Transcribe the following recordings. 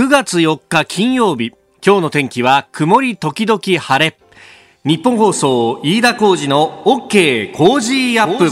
9月4日金曜日。今日の天気は曇り時々晴れ。日本放送飯田浩二の OK 工事アップ。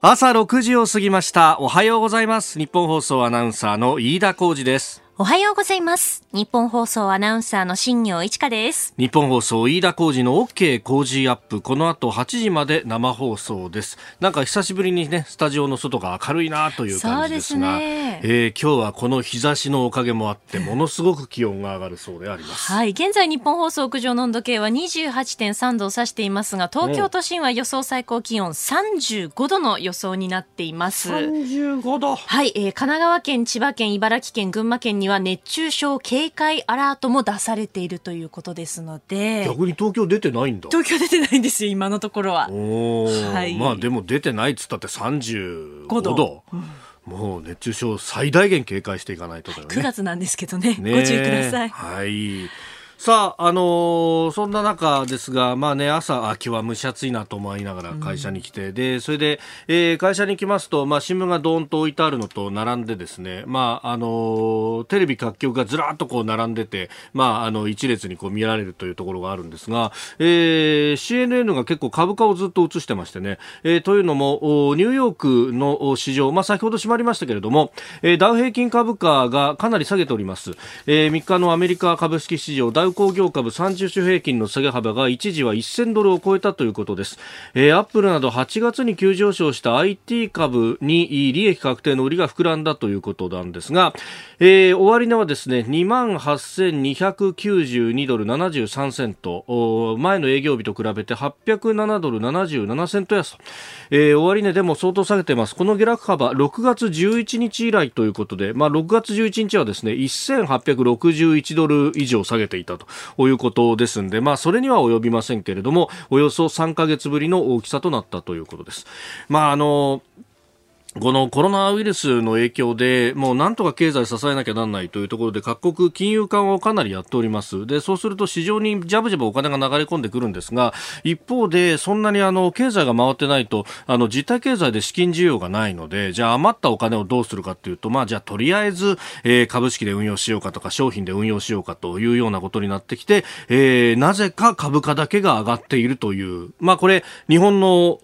朝6時を過ぎました。おはようございます。日本放送アナウンサーの飯田浩二です。おはようございます。日本放送アナウンサーの新業一華です。日本放送飯田浩二の OK 工事アップ。この後8時まで生放送です。なんか久しぶりにね、スタジオの外が明るいなという感じですが、すね、えー、今日はこの日差しのおかげもあって、ものすごく気温が上がるそうであります。はい。現在日本放送屋上の温度計は28.3度を指していますが、東京都心は予想最高気温35度の予想になっています。35度はい。えー、神奈川県、千葉県、茨城県、群馬県には熱中症警戒アラートも出されているということですので逆に東京出てないんだ東京出てないんですよ今のところははい、まあでも出てないっつったって35度度、うんもう熱中症最大限警戒していかないとだよね。9月なんですけどね。ねご注意ください。はい。さあ、あのー、そんな中ですが、まあね、朝、あ、今日は蒸し暑いなと思いながら会社に来て、うん、で、それで、えー、会社に来ますと、まあ、新聞がどーんと置いてあるのと並んでですね、まあ、あのー、テレビ各局がずらっとこう並んでて、まあ、あの、一列にこう見られるというところがあるんですが、えー、CNN が結構株価をずっと映してましてね、えー、というのも、ニューヨークの市場、まあ、先ほど閉まりましたけれども、えー、ダウ平均株価がかなり下げております。えー、3日のアメリカ株式市場、ダウ工業株30種平均の下げ幅が一時は1000ドルを超えたということです、えー、アップルなど8月に急上昇した IT 株に利益確定の売りが膨らんだということなんですが、えー、終値はですね2万8292ドル73セント。前の営業日と比べて807ドル77セント安と、えー、終値でも相当下げてます。この下落幅6月11日以来ということで、まあ、6月11日はですね1861ドル以上下げていた。とということですんで、まあ、それには及びませんけれども、およそ3ヶ月ぶりの大きさとなったということです。まあ、あの、このコロナウイルスの影響で、もうなんとか経済支えなきゃなんないというところで、各国金融緩和をかなりやっております。で、そうすると市場にジャブジャブお金が流れ込んでくるんですが、一方で、そんなにあの、経済が回ってないと、あの、実体経済で資金需要がないので、じゃあ余ったお金をどうするかっていうと、まあ、じゃあとりあえず、えー、株式で運用しようかとか、商品で運用しようかというようなことになってきて、えー、なぜか株価だけが上がっているという、まあ、これ、日本の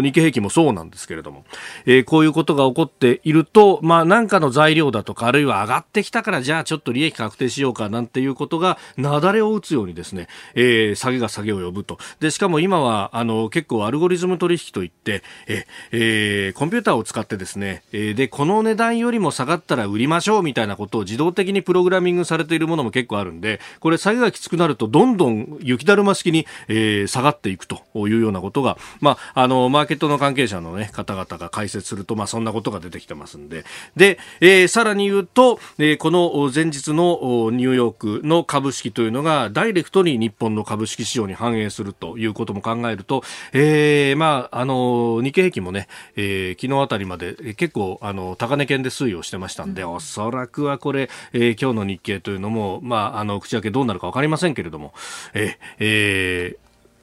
日経平均もそうなんですけれども、えー、こうういうことが起こっていると、まあ、なんかの材料だとか、あるいは上がってきたから、じゃあちょっと利益確定しようかなんていうことが、なだれを打つようにですね、えー、下げが下げを呼ぶと。で、しかも今は、あの、結構アルゴリズム取引といって、え、えー、コンピューターを使ってですね、えー、で、この値段よりも下がったら売りましょうみたいなことを自動的にプログラミングされているものも結構あるんで、これ下げがきつくなると、どんどん雪だるま式に、えー、下がっていくというようなことが、まあ、あの、マーケットの関係者のね、方々が解説すると、まあ、そんなことが出てきてますんで、で、えー、さらに言うと、えー、この前日のニューヨークの株式というのが、ダイレクトに日本の株式市場に反映するということも考えると、えー、まあ、あの、日経平均もね、えー、昨日あたりまで結構、あの、高値圏で推移をしてましたんで、うん、おそらくはこれ、えー、今日の日経というのも、まあ、あの、口開けどうなるかわかりませんけれども、えー、えー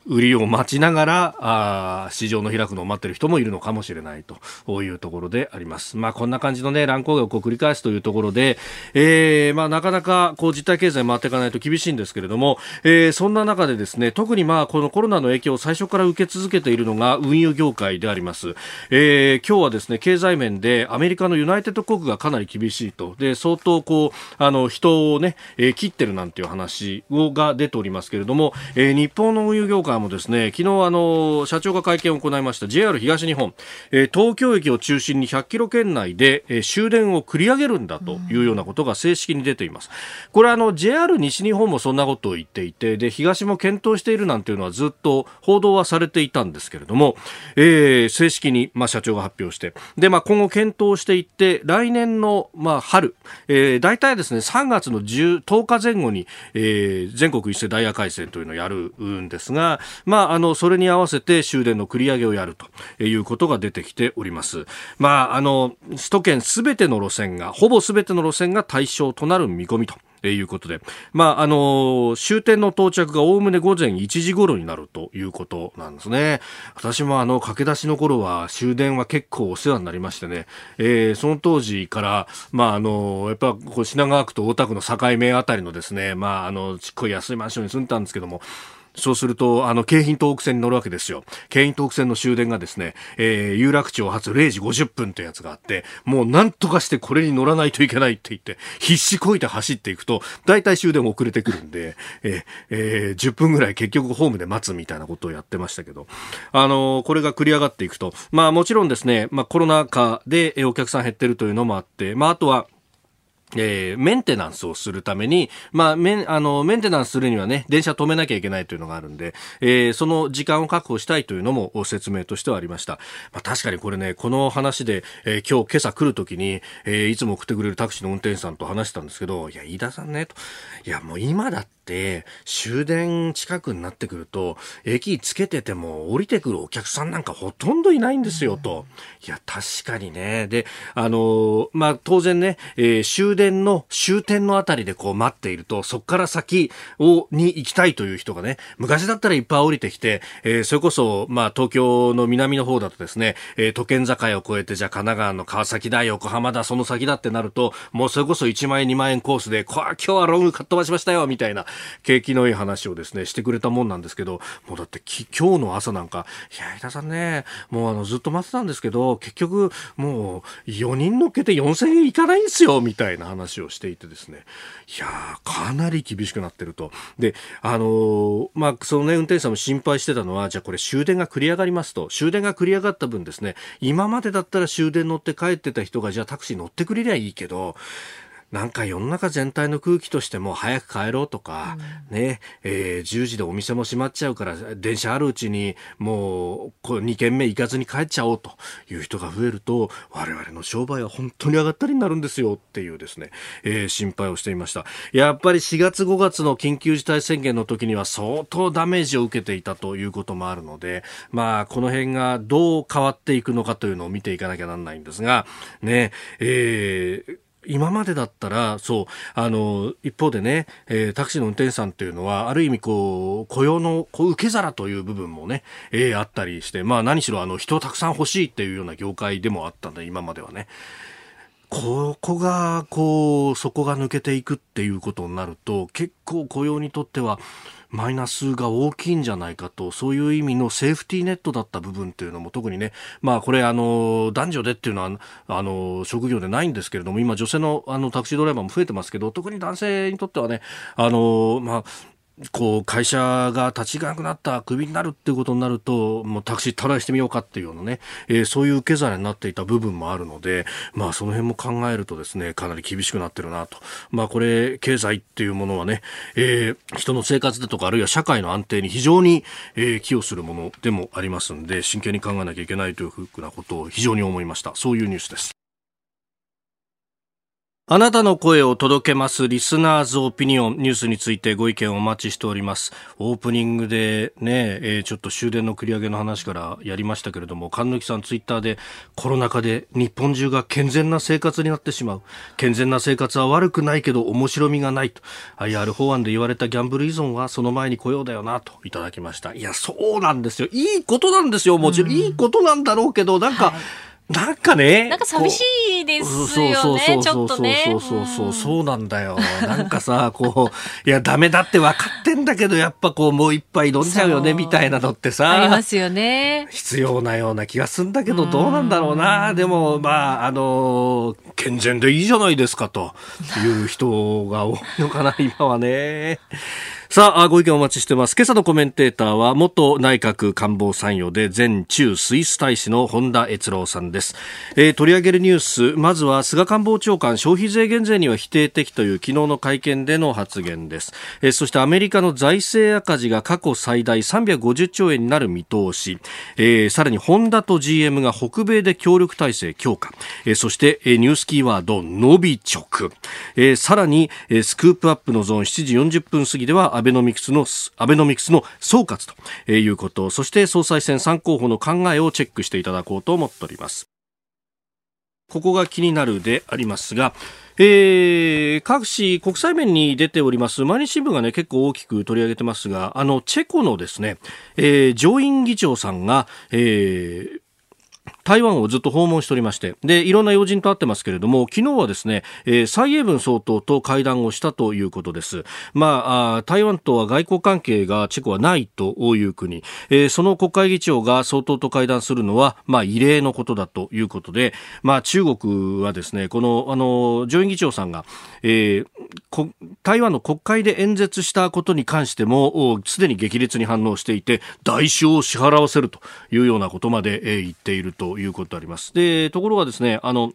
売りを待ちながらあ市場の開くのを待っている人もいるのかもしれないというところであります。まあ、こんな感じの、ね、乱高下をこう繰り返すというところで、えーまあ、なかなかこう実体経済回っていかないと厳しいんですけれども、えー、そんな中でですね特にまあこのコロナの影響を最初から受け続けているのが運輸業界であります。えー、今日はですね経済面でアメリカのユナイテッド国がかなり厳しいとで相当こうあの人をね、えー、切ってるなんていう話が出ておりますけれども、えー、日本の運輸業界もですね、昨日あの、社長が会見を行いました JR 東日本、えー、東京駅を中心に100キロ圏内で、えー、終電を繰り上げるんだというようなことが正式に出ています。これあの、JR 西日本もそんなことを言っていて、で、東も検討しているなんていうのはずっと報道はされていたんですけれども、えー、正式に、まあ、社長が発表して、で、まあ、今後検討していって、来年の、まあ、春、えー、大体ですね、3月の10 10日前後に、えー、全国一斉ダイヤ改正というのをやるんですが、まあ、あの、それに合わせて終電の繰り上げをやるということが出てきております。まあ、あの、首都圏すべての路線が、ほぼすべての路線が対象となる見込みということで、まあ、あの終点の到着がおおむね午前1時頃になるということなんですね。私もあの、駆け出しの頃は終電は結構お世話になりましてね、えー、その当時から、まあ、あのやっぱこう品川区と大田区の境目あたりのですね、まあ、あの、ちっこい安いマンションに住んでたんですけども、そうすると、あの、京浜東北線に乗るわけですよ。京浜東北線の終電がですね、えー、有楽町発0時50分というやつがあって、もうなんとかしてこれに乗らないといけないって言って、必死こいて走っていくと、大体終電遅れてくるんで、えー、えー、10分ぐらい結局ホームで待つみたいなことをやってましたけど、あのー、これが繰り上がっていくと、まあもちろんですね、まあコロナ禍でお客さん減ってるというのもあって、まああとは、えー、メンテナンスをするために、まあ、メン、あの、メンテナンスするにはね、電車止めなきゃいけないというのがあるんで、えー、その時間を確保したいというのも説明としてはありました。まあ、確かにこれね、この話で、えー、今日、今朝来るときに、え、いつも送ってくれるタクシーの運転手さんと話したんですけど、いや、飯田さんね、と。いや、もう今だって、終電近くになってくると、駅つけてても降りてくるお客さんなんかほとんどいないんですよ、と。いや、確かにね。で、あのまあ、当然ね、えー、終電の終点のあたりでこう待っていると、そこから先を、に行きたいという人がね、昔だったらいっぱい降りてきて、えー、それこそ、まあ、東京の南の方だとですね、えー、都県境を越えて、じゃあ神奈川の川崎だ、横浜だ、その先だってなると、もうそれこそ1万円、2万円コースで、こ今日はロングかっ飛ばしましたよ、みたいな、景気のいい話をですね、してくれたもんなんですけど、もうだってき今日の朝なんか、いや、井田さんね、もうあの、ずっと待ってたんですけど、結局、もう、4人乗っけて4000円いかないんですよ、みたいな話をしていてですね、いやかなり厳しくなってると。で、あのー、まあ、そのね、運転手さんも心配してたのは、じゃあこれ終電が繰り上がりますと、終電が繰り上がった分ですね、今までだったら終電乗って帰ってた人が、じゃあタクシー乗ってくれりゃいいけど、なんか世の中全体の空気としても早く帰ろうとか、うん、ね、えー、10時でお店も閉まっちゃうから、電車あるうちにもうこう2軒目行かずに帰っちゃおうという人が増えると、我々の商売は本当に上がったりになるんですよっていうですね、えー、心配をしていました。やっぱり4月5月の緊急事態宣言の時には相当ダメージを受けていたということもあるので、まあ、この辺がどう変わっていくのかというのを見ていかなきゃなんないんですが、ね、えー今までだったら、そう、あの、一方でね、えー、タクシーの運転手さんっていうのは、ある意味こう、雇用のこう受け皿という部分もね、えー、あったりして、まあ何しろあの、人をたくさん欲しいっていうような業界でもあったんで、今まではね。ここが、こう、そこが抜けていくっていうことになると、結構雇用にとっては、マイナスが大きいんじゃないかと、そういう意味のセーフティーネットだった部分っていうのも特にね、まあこれあの、男女でっていうのは、あの、職業でないんですけれども、今女性のあのタクシードライバーも増えてますけど、特に男性にとってはね、あの、まあ、こう会社が立ち行かなくなった、クビになるっていうことになると、もうタクシートライしてみようかっていうようなね、えー、そういう受け皿になっていた部分もあるので、まあその辺も考えるとですね、かなり厳しくなってるなと。まあこれ、経済っていうものはね、えー、人の生活だとか、あるいは社会の安定に非常に、えー、寄与するものでもありますんで、真剣に考えなきゃいけないというふうなことを非常に思いました。そういうニュースです。あなたの声を届けますリスナーズオピニオンニュースについてご意見をお待ちしております。オープニングでね、えー、ちょっと終電の繰り上げの話からやりましたけれども、神貫さんツイッターでコロナ禍で日本中が健全な生活になってしまう。健全な生活は悪くないけど面白みがないと。IR 法案で言われたギャンブル依存はその前に来ようだよなといただきました。いや、そうなんですよ。いいことなんですよ。もちろん、いいことなんだろうけど、なんか、はいなんかね。なんか寂しいですよね、ちょっとね。そうそうそう、そうなんだよ。なんかさ、こう、いや、ダメだって分かってんだけど、やっぱこう、もう一杯飲んじゃうよね、みたいなのってさ。ありますよね。必要なような気がするんだけど、どうなんだろうな。でも、まあ、あの、健全でいいじゃないですか、という人が多いのかな、今はね。さあ、ご意見お待ちしてます。今朝のコメンテーターは、元内閣官房参与で前中スイス大使の本田悦郎さんです。えー、取り上げるニュース、まずは菅官房長官、消費税減税には否定的という昨日の会見での発言です。えー、そしてアメリカの財政赤字が過去最大350兆円になる見通し、えー、さらにホンダと GM が北米で協力体制強化、えー、そして、えー、ニュースキーワード、伸び直、えー、さらに、えー、スクープアップのゾーン7時40分過ぎではアベノミクスの、アベノミクスの総括ということ、そして総裁選3候補の考えをチェックしていただこうと思っております。ここが気になるでありますが、えー、各紙、国際面に出ております、毎日新聞がね、結構大きく取り上げてますが、あの、チェコのですね、えー、上院議長さんが、えー、台湾をずっと訪問しておりまして、で、いろんな要人と会ってますけれども、昨日はですね、えー、蔡英文総統と会談をしたということです。まあ、台湾とは外交関係がチェコはないという国、えー、その国会議長が総統と会談するのは、まあ、異例のことだということで、まあ、中国はですね、この、あの、上院議長さんが、えー、台湾の国会で演説したことに関しても、すでに激烈に反応していて、代償を支払わせるというようなことまで、えー、言っているということであります。で、ところがですね、あの、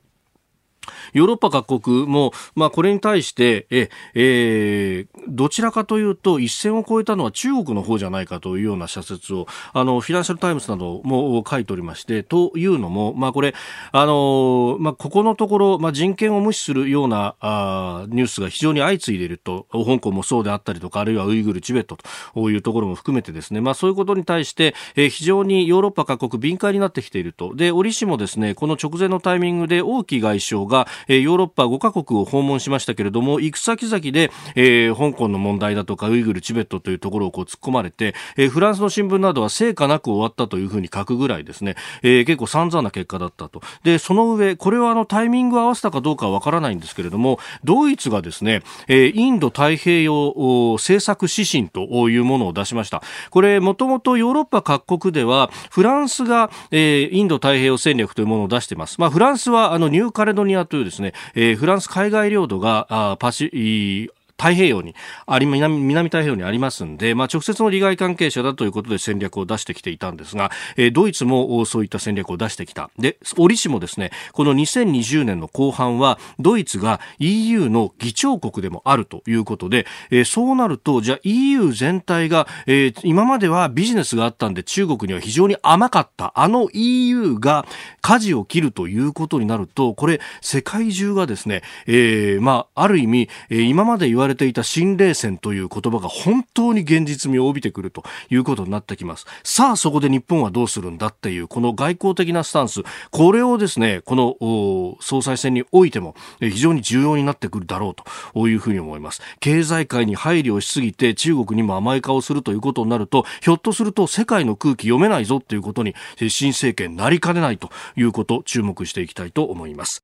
ヨーロッパ各国も、まあ、これに対して、え、えー、どちらかというと、一線を越えたのは中国の方じゃないかというような社説を、あの、フィナンシャルタイムズなども書いておりまして、というのも、まあ、これ、あの、まあ、ここのところ、まあ、人権を無視するような、あニュースが非常に相次いでいると、香港もそうであったりとか、あるいはウイグル、チベットというところも含めてですね、まあ、そういうことに対して、えー、非常にヨーロッパ各国敏感になってきていると。で、折しもですね、この直前のタイミングで王毅外相が、えー、ヨーロッパ5カ国を訪問しましたけれども、行く先々で、えー、香港の問題だとか、ウイグル、チベットというところをこう突っ込まれて、えー、フランスの新聞などは成果なく終わったというふうに書くぐらいですね、えー、結構散々な結果だったと。で、その上、これはあのタイミングを合わせたかどうかはわからないんですけれども、ドイツがですね、えー、インド太平洋政策指針というものを出しました。これ、もともとヨーロッパ各国では、フランスが、えー、インド太平洋戦略というものを出してます。まあ、フランスはあのニューカレドニアというですね、えー、フランス海外領土があパシ太平洋にあり南南太平洋にありますんで、まあ、直接の利害関係者だということで戦略を出してきていたんですが、えー、ドイツもそういった戦略を出してきた。で折しもですねこの2020年の後半はドイツが EU の議長国でもあるということで、えー、そうなるとじゃあ EU 全体が、えー、今まではビジネスがあったんで中国には非常に甘かった。あの EU が舵を切るということになるとこれ世界中がですね、えー、まあある意味、えー、今まで言わわれていた新冷戦という言葉が本当に現実味を帯びてくるということになってきます。さあそこで日本はどうするんだっていうこの外交的なスタンス、これをですね、この総裁選においても非常に重要になってくるだろうというふうに思います。経済界に配慮しすぎて中国にも甘い顔するということになると、ひょっとすると世界の空気読めないぞということに新政権なりかねないということ、注目していきたいと思います。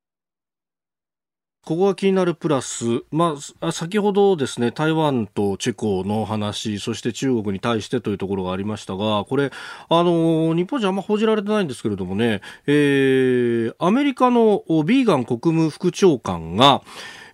ここが気になるプラス、まあ、先ほどですね、台湾とチェコの話、そして中国に対してというところがありましたが、これ、あの、日本じゃあんま報じられてないんですけれどもね、えー、アメリカのビーガン国務副長官が、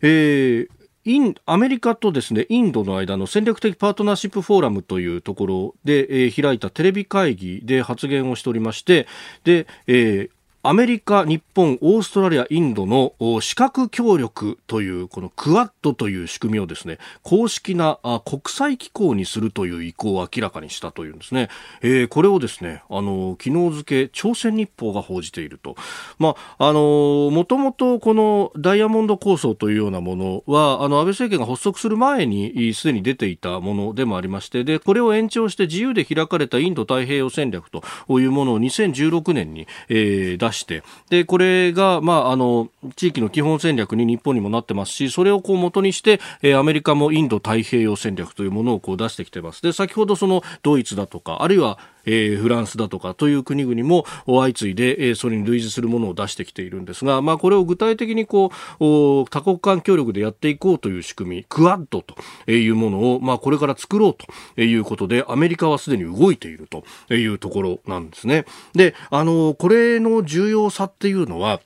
えー、インアメリカとですねインドの間の戦略的パートナーシップフォーラムというところで、えー、開いたテレビ会議で発言をしておりましてで、えー、アメリカ、日本、オーストラリア、インドの資格協力というこのクワッドという仕組みをですね公式な国際機構にするという意向を明らかにしたというんですね、えー、これをですねあの昨日付朝鮮日報が報じていると、まあ、あのもともとこのダイヤモンド構想というようなものはあの安倍政権が発足する前にすでに出ていたものでもありましてでこれを延長して自由で開かれたインド太平洋戦略というものを2016年に、えー、出して、で、これが、まあ、あの、地域の基本戦略に日本にもなってますし、それをこう元にして、えー、アメリカもインド太平洋戦略というものをこう出してきてます。で、先ほどそのドイツだとか、あるいは、えー、フランスだとかという国々も相次いで、えー、それに類似するものを出してきているんですが、まあ、これを具体的にこう多国間協力でやっていこうという仕組みクアッドというものを、まあ、これから作ろうということでアメリカはすでに動いているというところなんですね。であのこれの重要さっていうのは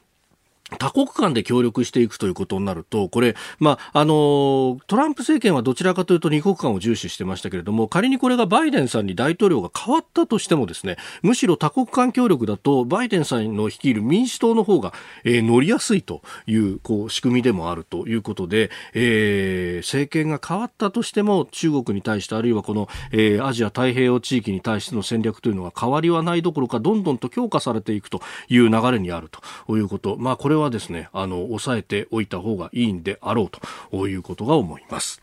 多国間で協力していくということになると、これ、まあ、あの、トランプ政権はどちらかというと二国間を重視してましたけれども、仮にこれがバイデンさんに大統領が変わったとしてもですね、むしろ多国間協力だと、バイデンさんの率いる民主党の方が、えー、乗りやすいという、こう、仕組みでもあるということで、えー、政権が変わったとしても、中国に対して、あるいはこの、えー、アジア太平洋地域に対しての戦略というのは変わりはないどころか、どんどんと強化されていくという流れにあるということ。まあ、これはですね、あの、抑えておいた方がいいんであろうということが思います。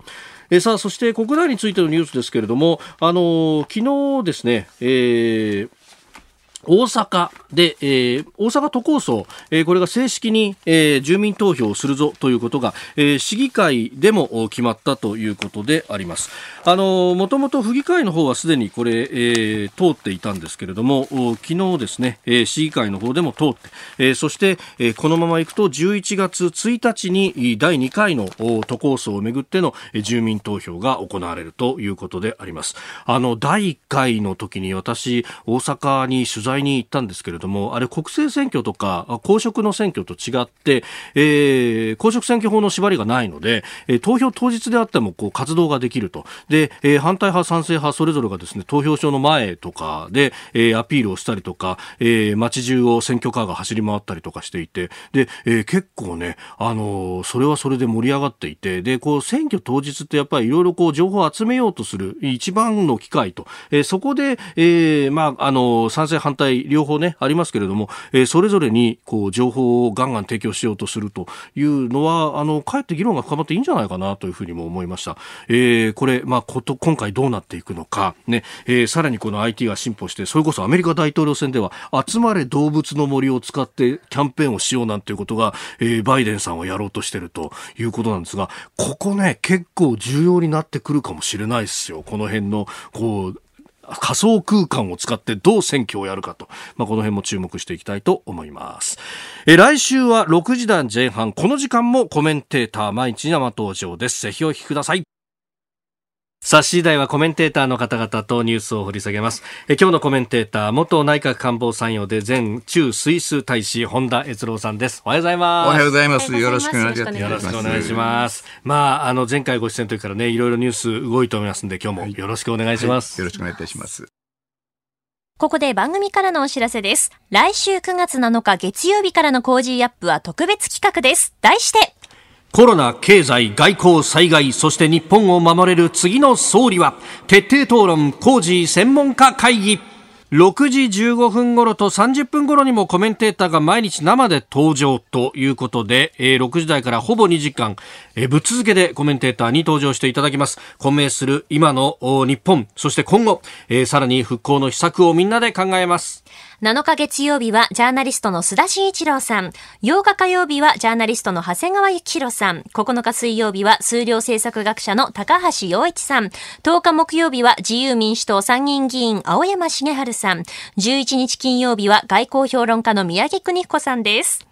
えさあ、そして国内についてのニュースですけれども、あの、昨日ですね、えー大阪で、えー、大阪都構想、えー、これが正式に、えー、住民投票をするぞということが、えー、市議会でも決まったということであります。あのもともと府議会の方はすでにこれ、えー、通っていたんですけれども、昨日ですね、えー、市議会の方でも通って、えー、そして、えー、このままいくと11月1日に第2回の都構想をめぐっての住民投票が行われるということであります。あの第1回の時に私大阪に取材に行ったんですけれども、あれ国政選挙とか公職の選挙と違って、えー、公職選挙法の縛りがないので、え投票当日であってもこう活動ができると。で、えー、反対派、賛成派それぞれがですね、投票所の前とかで、えー、アピールをしたりとか、えー、街中を選挙カーが走り回ったりとかしていて、で、えー、結構ね、あの、それはそれで盛り上がっていて、で、こう選挙当日ってやっぱりいろいろこう情報を集めようとする一番の機会と、え、そこで、えー、まあ、あの、賛成反対両方ね、ありますけれども、えー、それぞれにこう情報をガンガン提供しようとするというのは、あの、かえって議論が深まっていいんじゃないかなというふうにも思いました。えー、これ、まあ、こと、今回どうなっていくのか、ね、えー、さらにこの IT が進歩して、それこそアメリカ大統領選では、集まれ動物の森を使ってキャンペーンをしようなんていうことが、えー、バイデンさんはやろうとしてるということなんですが、ここね、結構重要になってくるかもしれないですよ。この辺の、こう、仮想空間を使ってどう選挙をやるかと、まあ、この辺も注目していきたいと思います。え来週は6時台前半、この時間もコメンテーター毎日生登場です。ぜひお聞きください。さあ、次第はコメンテーターの方々とニュースを掘り下げます。え今日のコメンテーター、元内閣官房参与で前中スイス大使、本田悦郎さんです。おはようございます。おはようございます。よろしくお願いします。よろしくお願いします。まあ、あの、前回ご出演の時からね、いろいろニュース動いておりますんで、今日もよろしくお願いします。はいはい、よろしくお願いいたします。ここで番組からのお知らせです。来週9月7日月曜日からのコージーアップは特別企画です。題して、コロナ、経済、外交、災害、そして日本を守れる次の総理は、徹底討論、コージー専門家会議。6時15分頃と30分頃にもコメンテーターが毎日生で登場ということで、えー、6時台からほぼ2時間、えー、ぶっ続けでコメンテーターに登場していただきます。混迷する今の日本、そして今後、えー、さらに復興の秘策をみんなで考えます。7日月曜日はジャーナリストの須田慎一郎さん。8日火曜日はジャーナリストの長谷川幸宏さん。9日水曜日は数量政策学者の高橋洋一さん。10日木曜日は自由民主党参議院議員青山茂春さん。11日金曜日は外交評論家の宮城邦彦さんです。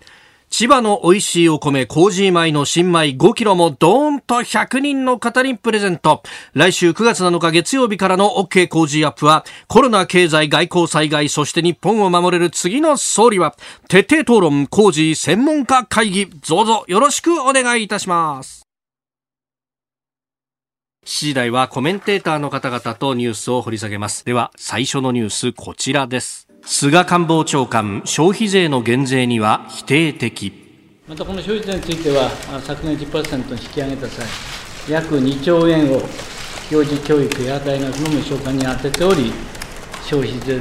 千葉の美味しいお米、コージー米の新米5キロもドーンと100人の方にプレゼント。来週9月7日月曜日からの OK コージーアップは、コロナ経済外交災害、そして日本を守れる次の総理は、徹底討論コージー専門家会議、どうぞよろしくお願いいたします。7時台はコメンテーターの方々とニュースを掘り下げます。では、最初のニュース、こちらです。菅官房長官、消費税の減税には否定的。またこの消費税については、昨年10%引き上げた際、約2兆円を幼児教育や大学の無償化に充てており、消費税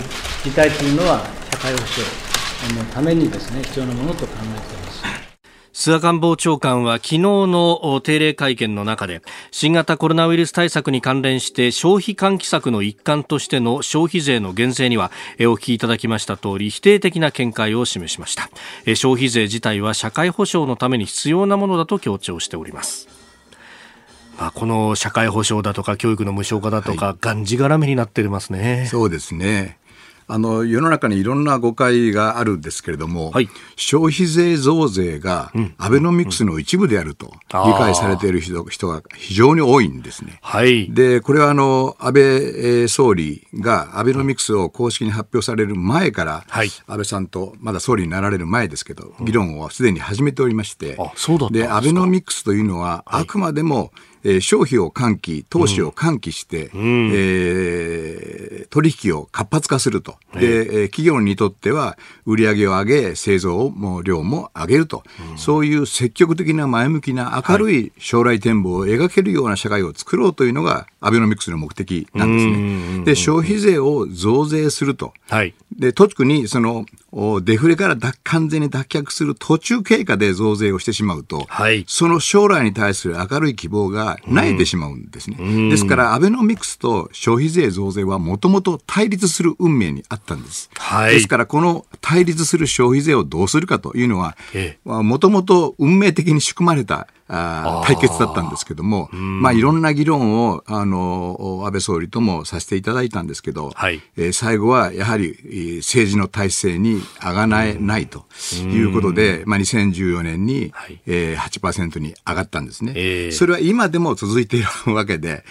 自体というのは社会保障のためにですね、必要なものと考えています。菅官房長官は昨日の定例会見の中で新型コロナウイルス対策に関連して消費喚起策の一環としての消費税の減税にはお聞きいただきました通り否定的な見解を示しました消費税自体は社会保障のために必要なものだと強調しておりますまあ、この社会保障だとか教育の無償化だとか、がんじがらめになってますね。そうですね。あの世の中にいろんな誤解があるんですけれども、はい、消費税増税がアベノミクスの一部であると理解されている人,、人が非常に多いんですね。はい、でこれはあの安倍総理がアベノミクスを公式に発表される前から、はい、安倍さんとまだ総理になられる前ですけど、議論をすでに始めておりまして、でアベノミクスというのは、あくまでも、えー、消費を喚起、投資を喚起して、うん、えー、取引を活発化すると。で、えー、企業にとっては売上を上げ、製造も量も上げると、うん、そういう積極的な前向きな明るい将来展望を描けるような社会を作ろうというのがアベノミクスの目的なんですね。で、消費税を増税すると。はい、で、特にその、デフレから完全に脱却する途中経過で増税をしてしまうと、はい、その将来に対する明るい希望がないてしまうんですね。うん、ですから、アベノミクスと消費税増税はもともと対立する運命にあったんです。はい、ですから、この対立する消費税をどうするかというのは、もともと運命的に仕組まれたあ対決だったんですけども、まあ、いろんな議論をあの安倍総理ともさせていただいたんですけど、はい、えー、最後はやはり政治の体制にあがなえないということで、まあ、2014年に、はい、えー、8%に上がったんですね、えー、それは今でも続いているわけで、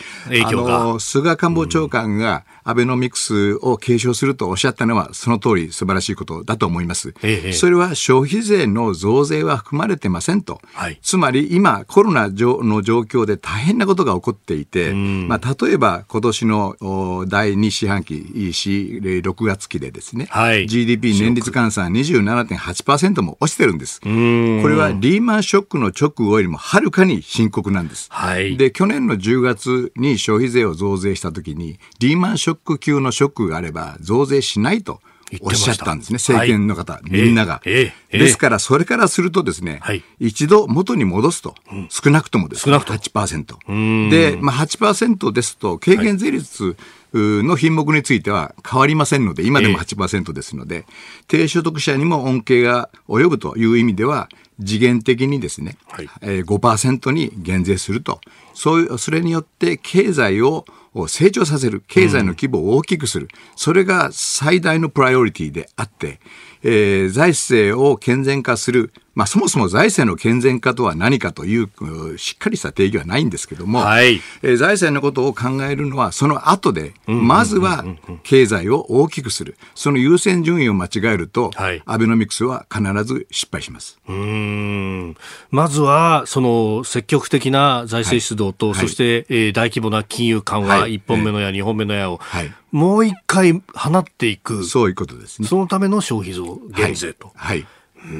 あの菅官房長官がアベノミクスを継承するとおっしゃったのは、その通り素晴らしいことだと思います。えー、それは消費税の増税は含まれてませんと。はい、つまり今、コロナの状況で大変なことが起こっていて、まあ、例えば今年の第2四半期、6月期でですね、はい、GDP 年率換算27.8%も落ちてるんです。これはリーマンショックの直後よりもはるかに深刻なんです。はい、で、去年の10月に消費税を増税したときに、リーマンショック級のショックがあれば増税しないと。おっしゃったんですね、政権の方、はい、みんなが、えーえー、ですから、それからするとですね、はい、一度元に戻すと、うん、少なくともです。ね、8%。で、まあ8%ですと、軽減税率、の品目については変わりませんので、今でも8%ですので、えー、低所得者にも恩恵が及ぶという意味では、次元的にですね、はい。えー、5%に減税すると、そういう、それによって経済をを成長させる、経済の規模を大きくする、それが最大のプライオリティであって、えー、財政を健全化する、まあ、そもそも財政の健全化とは何かというしっかりした定義はないんですけども、はい、えー、財政のことを考えるのはその後で、まずは経済を大きくする、その優先順位を間違えると、はい、アベノミクスは必ず失敗します。うん。まずはその積極的な財政出動と、はい、そして、えー、大規模な金融緩和、はい、1本目の矢、2本目の矢を、はい、もう一回放っていく、そういうことですね。そのための消費増減税と。はい、はい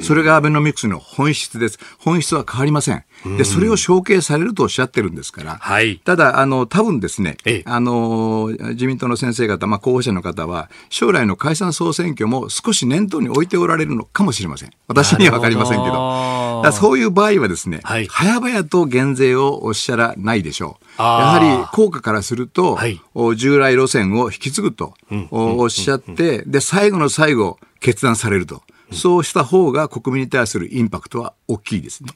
それがアベノミクスの本質です。本質は変わりません。で、それを承継されるとおっしゃってるんですから。はい。ただ、あの、多分ですね、あの、自民党の先生方、まあ、候補者の方は、将来の解散総選挙も少し念頭に置いておられるのかもしれません。私にはわかりませんけど。どそういう場合はですね、はい、早々と減税をおっしゃらないでしょう。やはり効果からすると、はい、従来路線を引き継ぐとおっしゃって、で、最後の最後、決断されると。そうした方が国民に対するインパクトは大きいですね。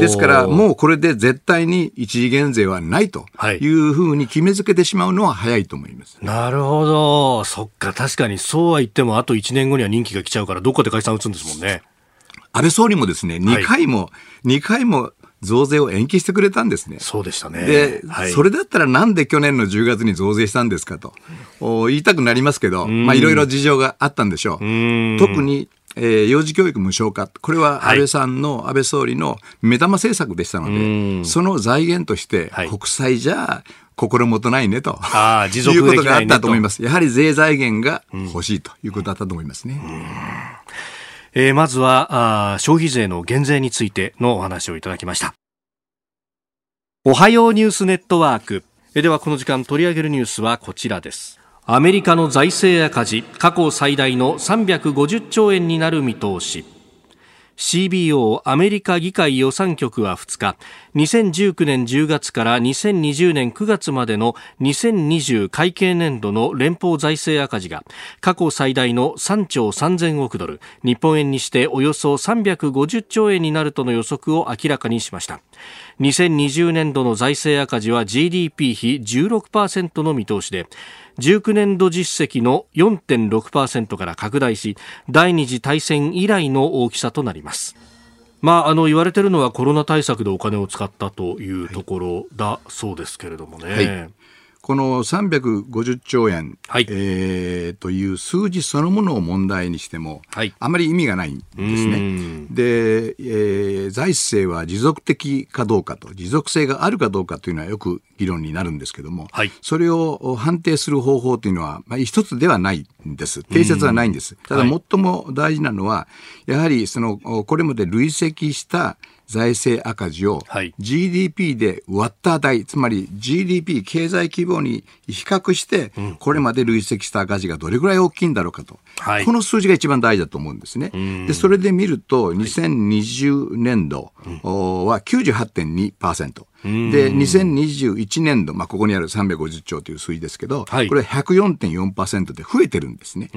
ですから、もうこれで絶対に一時減税はないというふうに決めつけてしまうのは早いと思います。なるほど。そっか、確かにそうは言っても、あと1年後には任期が来ちゃうから、どっかで解散打つんですもんね。安倍総理もですね、2回も、はい、2回も増税を延期してくれたんですね。そうでしたね。で、はい、それだったらなんで去年の10月に増税したんですかと言いたくなりますけど、まあいろいろ事情があったんでしょう。う特にえー、幼児教育無償化、これは安倍さんの、はい、安倍総理の目玉政策でしたので、その財源として、国債じゃ心もとないねと、はい、いうことがあったと思います。やはり税財源が欲しいということだったと思いますね。えー、まずはあ消費税の減税についてのお話をいただきました。おはようニュースネットワーク。えではこの時間取り上げるニュースはこちらです。アメリカの財政赤字過去最大の350兆円になる見通し。CBO アメリカ議会予算局は2日2019年10月から2020年9月までの2020会計年度の連邦財政赤字が過去最大の3兆3000億ドル日本円にしておよそ350兆円になるとの予測を明らかにしました。2020年度の財政赤字は GDP 比16%の見通しで19年度実績の4.6%から拡大し第二次大戦以来の大きさとなりますまあ、あの言われているのはコロナ対策でお金を使ったというところだそうですけれどもね。はいこの350兆円、はい、えー、という数字そのものを問題にしても、はい、あまり意味がないんですね。で、えー、財政は持続的かどうかと、持続性があるかどうかというのはよく議論になるんですけども、はい、それを判定する方法というのは、まあ、一つではないんです。定説はないんです。ただ、最も大事なのは、やはりその、これまで累積した財政赤字を GDP で割った値、つまり GDP 経済規模に比較して、これまで累積した赤字がどれぐらい大きいんだろうかと、はい、この数字が一番大事だと思うんですね。でそれで見ると、2020年度は98.2%。で、2021年度、まあ、ここにある350兆という数字ですけど、はい、これ104.4%で増えてるんですね。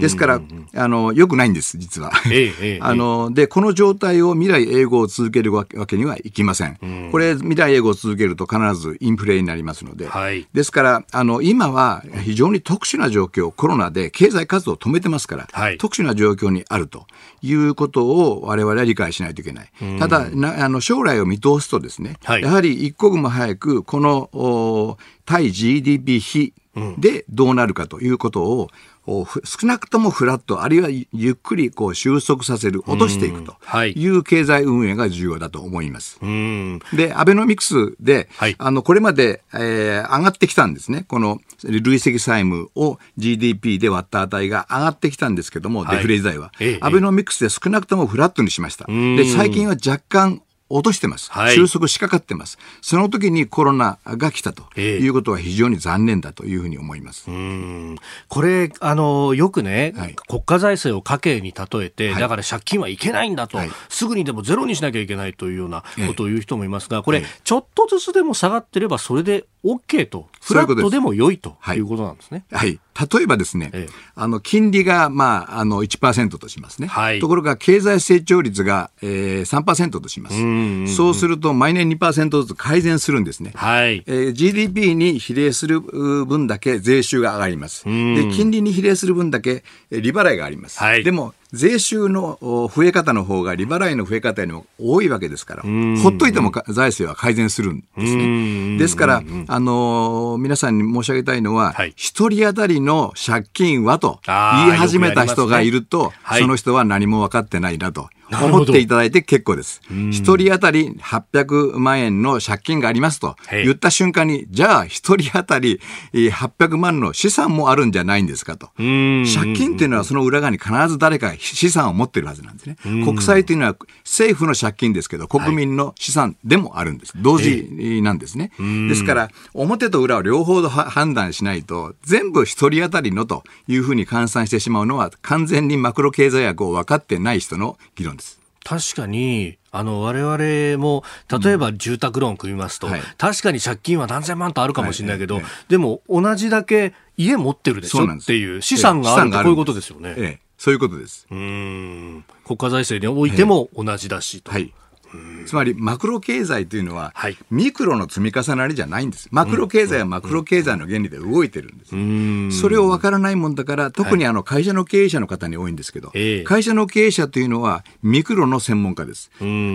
ですから、あの、よくないんです、実は。ええ、あの、で、この状態を未来英語を続けるわけにはいきません。これ、未来英語を続けると必ずインフレになりますので、はい、ですから、あの、今は非常に特殊な状況、コロナで経済活動を止めてますから、はい、特殊な状況にあるということを我々は理解しないといけない。ただ、なあの将来を見通すとですね、やはりり一刻も早くこの対 GDP 比でどうなるかということを、少なくともフラット、あるいはゆっくりこう収束させる、落としていくとい。う経済運営が重要だと思います。で、アベノミクスで、はい、あの、これまで、えー、上がってきたんですね。この累積債務を GDP で割った値が上がってきたんですけども、はい、デフレ時代は、ええ、アベノミクスで少なくともフラットにしました。で、最近は若干落としてます、はい、収束しかかってます、その時にコロナが来たということは非常に残念だというふうに思います、これあの、よくね、はい、国家財政を家計に例えて、はい、だから借金はいけないんだと、すぐにでもゼロにしなきゃいけないというようなことを言う人もいますが、これ、ちょっとずつでも下がってれば、それで OK と、フラットでも良いと。い。うことなんですね。はい。例えばですね、ええ、あの金利が、まあ、あの1%としますね、はい、ところが経済成長率が、えー、3%とします、そうすると毎年2%ずつ改善するんですね、はい。えー、GDP に比例する分だけ税収が上がります、で金利に比例する分だけ利払いがあります、はい、でも税収の増え方の方が利払いの増え方よりも多いわけですから、ほっといても財政は改善するんですね。ですから、あのー、皆さんに申し上げたいのは、一、はい、人当たりの借金はと言い始めた人がいると、ねはい、その人は何も分かってないなと。思っていただいて結構です。一人当たり800万円の借金がありますと言った瞬間に、じゃあ一人当たり800万の資産もあるんじゃないんですかと。借金っていうのはその裏側に必ず誰か資産を持ってるはずなんですね。国債というのは政府の借金ですけど、国民の資産でもあるんです。同時なんですね。ですから、表と裏を両方判断しないと、全部一人当たりのというふうに換算してしまうのは、完全にマクロ経済学を分かってない人の議論確かにあの我々も例えば住宅ローン組みますと、うんはい、確かに借金は何千万とあるかもしれないけど、はいはい。はい、でも同じだけ家持ってるでしょっていう資産があるってこういうことですよね。ええ、そういうことです。うん。国家財政においても同じだしと。はいつまりマクロ経済というのは、ミクロの積み重なりじゃないんです。マクロ経済はマクロ経済の原理で動いてるんです。それを分からないもんだから、特にあの会社の経営者の方に多いんですけど、会社の経営者というのはミクロの専門家です。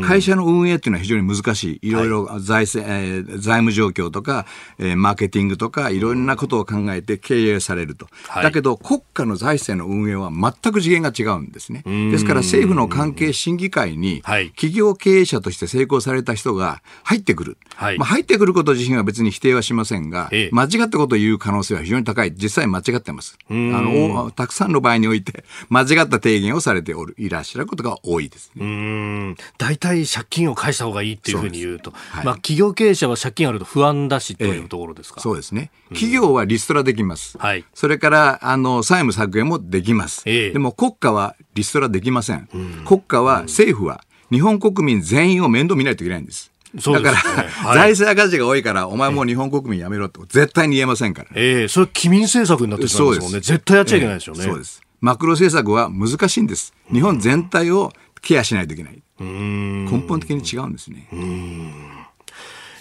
会社の運営というのは非常に難しい。いろいろ財政、えー、財務状況とか、えー、マーケティングとか、いろんなことを考えて経営されると。だけど、国家の財政の運営は全く次元が違うんですね。ですから政府の関係審議会に、企業経営者として成功された人が入ってくる。はい、まあ、入ってくること自身は別に否定はしませんが、ええ、間違ったことを言う可能性は非常に高い。実際間違ってます。あの、たくさんの場合において、間違った提言をされておる、いらっしゃることが多いですね。大体借金を返した方がいいっていうふうに言うと。はい、まあ、企業経営者は借金あると不安だしというところですか。え、そうですね。企業はリストラできます。はい、それから、あの、債務削減もできます。でも国家はリストラできません。国家は、政府は、日本国民全員を面倒見ないといけないんです。だから、はい、財政赤字が多いから、お前もう日本国民やめろって絶対に言えませんから、ね。ええー、それ、機民政策になってしまうんですもんね。絶対やっちゃいけないですよね、えー、そうです。マクロ政策は難しいんです。日本全体をケアしないといけない。根本的に違うんですね。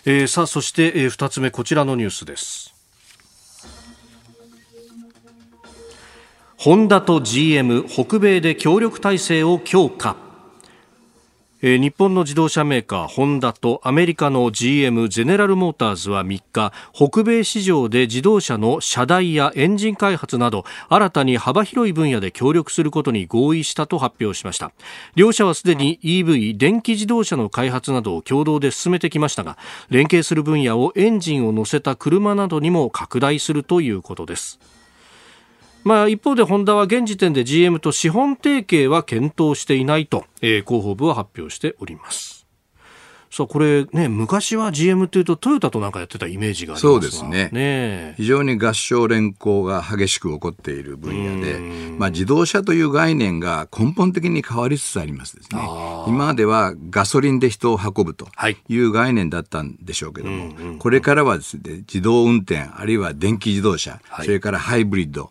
えー、さあ、そして、えー、2つ目、こちらのニュースです。ホンダと GM 北米で協力体制を強化えー、日本の自動車メーカーホンダとアメリカの GM ゼネラルモーターズは3日北米市場で自動車の車台やエンジン開発など新たに幅広い分野で協力することに合意したと発表しました。両社はすでに EV 電気自動車の開発などを共同で進めてきましたが連携する分野をエンジンを乗せた車などにも拡大するということです。まあ、一方でホンダは現時点で GM と資本提携は検討していないと、えー、広報部は発表しております。さあこれね昔は GM というとトヨタとなんかやってたイメージがありますそうですね。ね非常に合唱連行が激しく起こっている分野で、まあ、自動車という概念が根本的に変わりつつありますですね。今まではガソリンで人を運ぶとい。う概念だったんでしょうけども、これからはですね自動運転あるいは電気自動車、はい、それからハイブリッド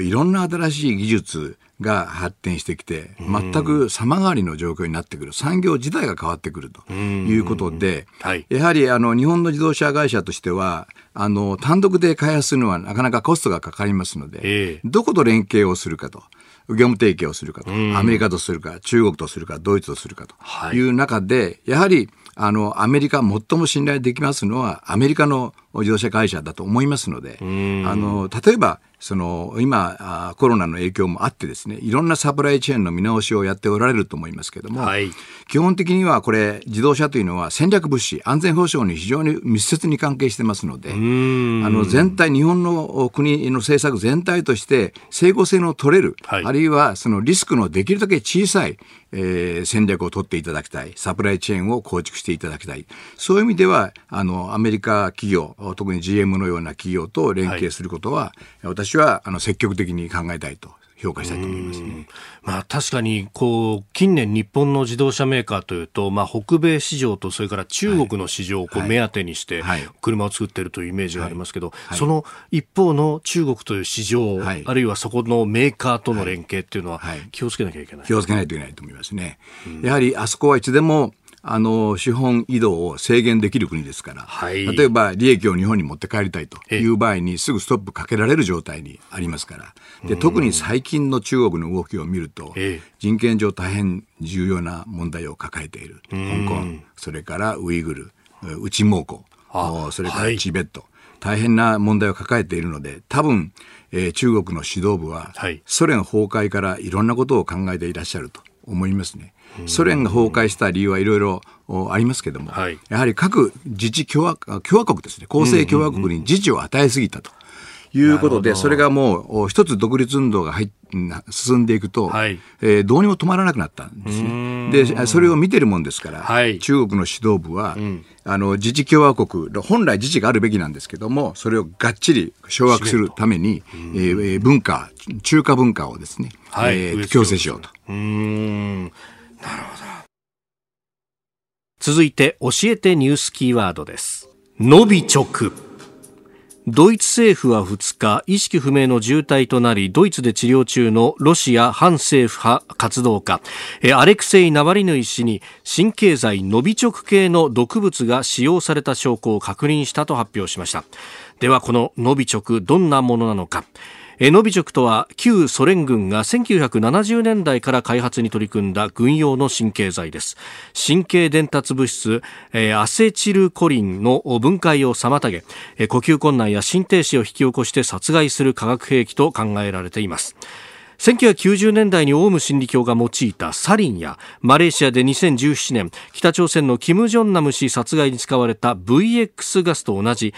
いろんな新しい技術が発展してきて、全く様変わりの状況になってくる、産業自体が変わってくるということで、はい、やはりあの日本の自動車会社としては、あの単独で開発するのはなかなかコストがかかりますので、えー、どこと連携をするかと。業務提携をするかと、アメリカとするか、中国とするか、ドイツとするかという中で、やはりあの、アメリカ、最も信頼できますのは、アメリカの自動車会社だと思いますので、あの、例えば、その今コロナの影響もあってですねいろんなサプライチェーンの見直しをやっておられると思いますけれども、はい、基本的にはこれ自動車というのは戦略物資安全保障に非常に密接に関係してますのであの全体日本の国の政策全体として整合性の取れる、はい、あるいはそのリスクのできるだけ小さいえー、戦略を取っていただきたい。サプライチェーンを構築していただきたい。そういう意味では、あの、アメリカ企業、特に GM のような企業と連携することは、はい、私は、あの、積極的に考えたいと評価したいと思いますね。まあ、確かにこう近年、日本の自動車メーカーというと、まあ、北米市場とそれから中国の市場をこう目当てにして車を作っているというイメージがありますけど、その一方の中国という市場、あるいはそこのメーカーとの連携っていうのは気をつけなきゃいけない、気をつけないといけないと思いますね。やはりあそこはいつでもあの、資本移動を制限できる国ですから、はい、例えば利益を日本に持って帰りたいという場合にすぐストップかけられる状態にありますから、で特に最近の中国の動きを見ると、人権上大変重要な問題を抱えている。香港、それからウイグル、内蒙古、それからチベット、はい、大変な問題を抱えているので、多分、えー、中国の指導部は、ソ連崩壊からいろんなことを考えていらっしゃると思いますね。ソ連が崩壊した理由はいろいろありますけれども、はい、やはり各自治共和共和国ですね、公正共和国に自治を与えすぎたと。いうことで、それがもう一つ独立運動が入進んでいくと、はい、えー、どうにも止まらなくなったんですね。で、それを見てるもんですから、はい、中国の指導部は、うん、あの、自治共和国、本来自治があるべきなんですけども、それをがっちり掌握するために、えー、文化、中華文化をですね、はい、えー、強制しようと。うんなるほど。続いて教えてニュースキーワードです。ノビチョク。ドイツ政府は2日、意識不明の重体となり、ドイツで治療中のロシア反政府派活動家、アレクセイ・ナバリヌイ氏に神経剤ノビチョク系の毒物が使用された証拠を確認したと発表しました。では、このノビチョク、どんなものなのか。ノビチョクとは旧ソ連軍が1970年代から開発に取り組んだ軍用の神経剤です。神経伝達物質アセチルコリンの分解を妨げ呼吸困難や心停止を引き起こして殺害する化学兵器と考えられています。1990年代にオウム真理教が用いたサリンやマレーシアで2017年北朝鮮のキム・ジョンナム氏殺害に使われた VX ガスと同じ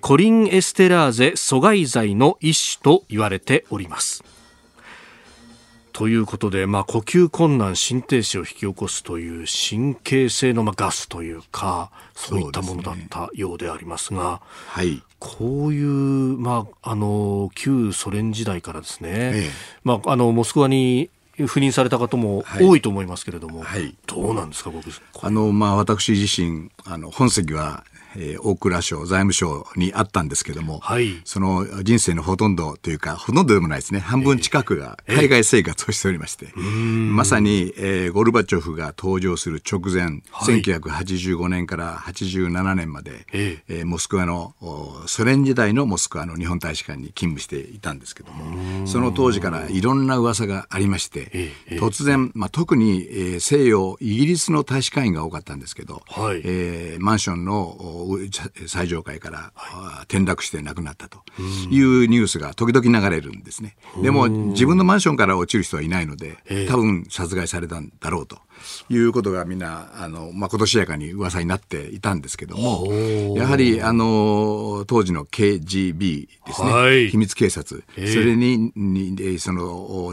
コリンエステラーゼ阻害剤の一種と言われております。ということで、まあ、呼吸困難、心停止を引き起こすという神経性のまあガスというか、そういったものだったようでありますが、すね、はい、こういう、まあ、あの旧ソ連時代からですね、ええ、まあ、あのモスクワに赴任された方も多いと思いますけれども、はいはい、どうなんですか、僕。あの、まあ、私自身、あの本籍はえー、大蔵省財務省にあったんですけども、はい、その人生のほとんどというかほとんどでもないですね。半分近くが海外生活をしておりまして、えー、まさに、えー、ゴルバチョフが登場する直前、はい、1985年から87年まで、えー、えー、モスクワのソ連時代のモスクワの日本大使館に勤務していたんですけどもその当時からいろんな噂がありまして、えー、突然、まあ、特に、えー、西洋イギリスの大使館員が多かったんですけど、はい。えー、マンションの最上階から、はい、転落して亡くなったというニュースが時々流れるんですね。でも自分のマンションから落ちる人はいないので、多分殺害されたんだろうと。いうことがみんな、あの、まことしやかに噂になっていたんですけども、やはり、あの、当時の KGB ですね、はい、秘密警察、それに、にその、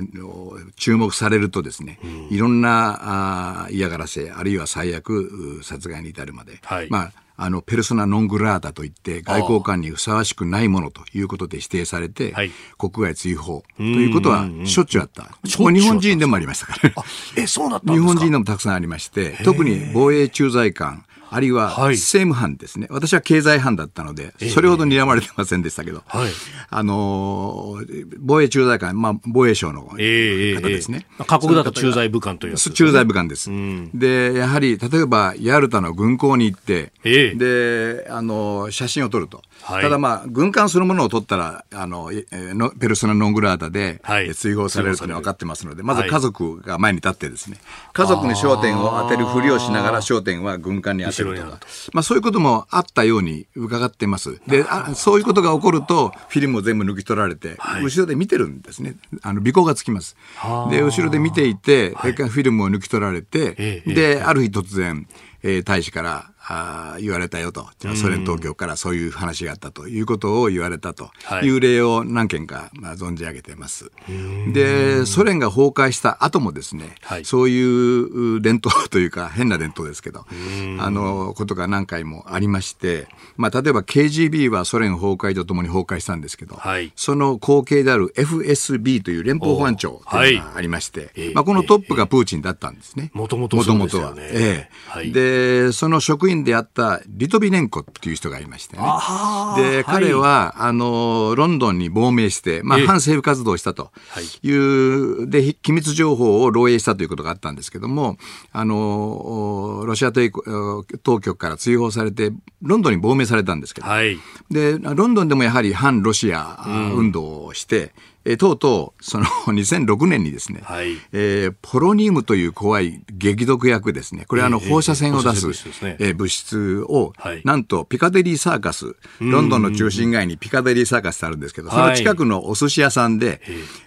注目されるとですね、うん、いろんなあ嫌がらせ、あるいは最悪、殺害に至るまで、はい、まあ、あの、ペルソナ・ノン・グラータといって、外交官にふさわしくないものということで指定されて、はい、国外追放ということはしょっちゅうあった。日本人でもありましたから。え、そうなった日本人でもたくさんありまして、特に防衛駐在官、あるいは政務班ですね、はい、私は経済班だったので、それほど睨まれてませんでしたけど、はい、あの防衛駐在官、まあ、防衛省の方ですね。えー、各国だと駐在部官というやつ、ね、駐在部官です、うん、で、やはり、例えば、ヤルタの軍港に行って、えー、で、あの写真を撮ると。はい、ただまあ、軍艦そのものを取ったら、あの、えのペルソナ・ノングラータで、はい、追放されるというのは分かってますので、まず家族が前に立ってですね、家族に焦点を当てるふりをしながら焦点は軍艦に当てると。か、まあそういうこともあったように伺ってます。で、あそういうことが起こると、フィルムを全部抜き取られて、はい、後ろで見てるんですね。あの、尾行がつきます。で、後ろで見ていて、それからフィルムを抜き取られて、で、ある日突然、えー、大使から、あ言われたよと、ソ連当局からそういう話があったということを言われたと。い。う例を何件か、まあ、存じ上げています。で、ソ連が崩壊した後もですね、はい、そういう伝統というか変な伝統ですけど、あの、ことが何回もありまして、まあ、例えば KGB はソ連崩壊とともに崩壊したんですけど、はい、その後継である FSB という連邦保安庁というのがありまして、はい、まあ、このトップがプーチンだったんですね。もともとは。ええ。で、その職員であったリトビネンコっていう人がいましてね。で、彼は、あの、ロンドンに亡命して、まあ、反政府活動をしたと。い。う、で、機密情報を漏洩したということがあったんですけども、あの、ロシア当局から追放されて、ロンドンに亡命されたんですけど、はい、で、ロンドンでもやはり反ロシア運動をして、えー、とうとう、その 2006年にですね、はい、えー、ポロニウムという怖い激毒薬ですね、これはあの放射線を出す、えー、物質を、はい、なんとピカデリーサーカス、ロンドンの中心街にピカデリーサーカスってあるんですけど、その近くのお寿司屋さんで、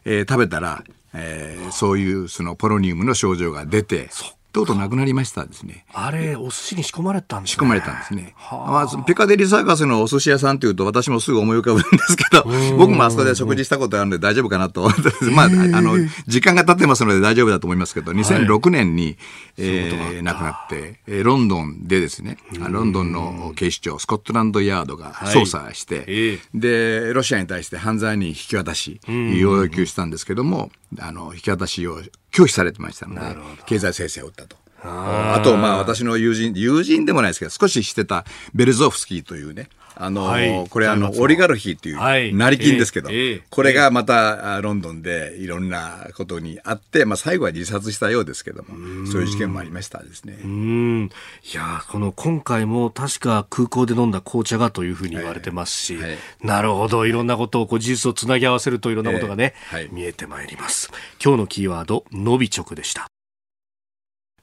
えー、食べたら、えー、そういうそのポロニウムの症状が出て、とうとうなくなりましたですね。あれ、お寿司に仕込まれたんですね。仕込まれたんですね。まあ、ピカデリーサーカスのお寿司屋さんというと私もすぐ思い浮かぶんですけど、僕もあそこで食事したことあるんで大丈夫かなと。まあ、あの、時間が経ってますので大丈夫だと思いますけど、2006年に、えー、亡くなって、えー、ロンドンでですね、ロンドンの警視庁、スコットランドヤードが捜査して、で、ロシアに対して犯罪に引き渡し、要求したんですけども、あの、引き渡しを拒否されてましたので、経済制裁を打ったと。あと、まあ、私の友人、友人でもないですけど、少ししてたベルゾフスキーというね、あの、はい、これあの、オリガルヒっていう、成金ですけど、えーえー、これがまたロンドンでいろんなことにあって、まあ最後は自殺したようですけども、そういう事件もありましたですね。いやこの今回も確か空港で飲んだ紅茶がというふうに言われてますし、はい。はい、なるほど、いろんなことをこう事実をつなぎ合わせるといろんなことがね、えー、見えてまいります。今日のキーワード、のび直でした。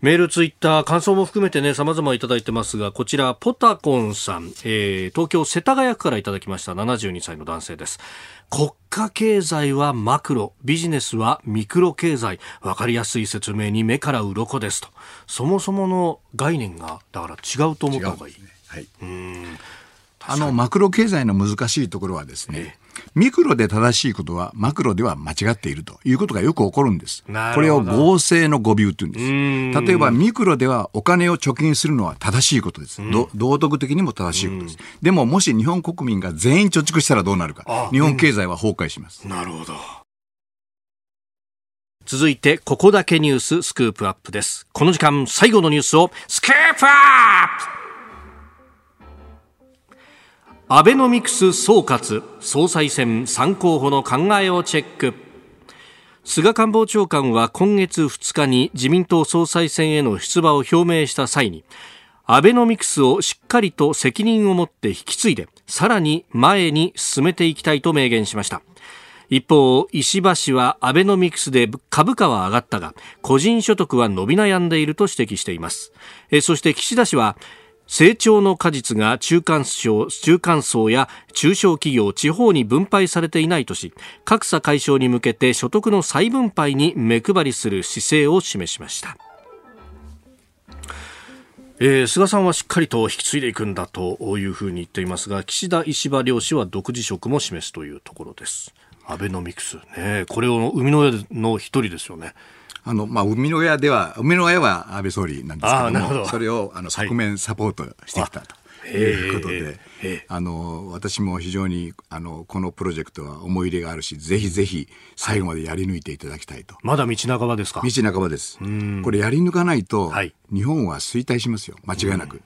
メール、ツイッター、感想も含めてね、様々いただいてますが、こちら、ポタコンさん、えー、東京世田谷区からいただきました72歳の男性です。国家経済はマクロ、ビジネスはミクロ経済、わかりやすい説明に目から鱗ですと。そもそもの概念が、だから違うと思った方がいい。いね、はい。うんあの、マクロ経済の難しいところはですね、ミクロで正しいことはマクロでは間違っているということがよく起こるんです。これを合成の語尾って言うんです。例えばミクロではお金を貯金するのは正しいことです。道徳的にも正しいことです。でももし日本国民が全員貯蓄したらどうなるか。日本経済は崩壊します。なるほど。続いて、ここだけニューススクープアップです。この時間、最後のニュースをスクープアップアベノミクス総括総裁選3候補の考えをチェック菅官房長官は今月2日に自民党総裁選への出馬を表明した際にアベノミクスをしっかりと責任を持って引き継いでさらに前に進めていきたいと明言しました一方、石破氏はアベノミクスで株価は上がったが、個人所得は伸び悩んでいると指摘しています。そして岸田氏は、成長の果実が中間層中間層や中小企業地方に分配されていないとし格差解消に向けて所得の再分配に目配りする姿勢を示しましたえー、菅さんはしっかりと引き継いでいくんだというふうに言っていますが岸田、石破両氏は独自色も示すというところです。アベノミクスねこれを生みの親の一人ですよね。あの、まあ、生みの親では、生みの親は安倍総理なんですけども、それを、あの、側面サポートしてきたと。いうことで、あの私も非常にあのこのプロジェクトは思い入れがあるしぜひぜひ最後までやり抜いていただきたいと、まだ道半ばですか？道半ばです。これやり抜かないと、はい、日本は衰退しますよ。間違いなく。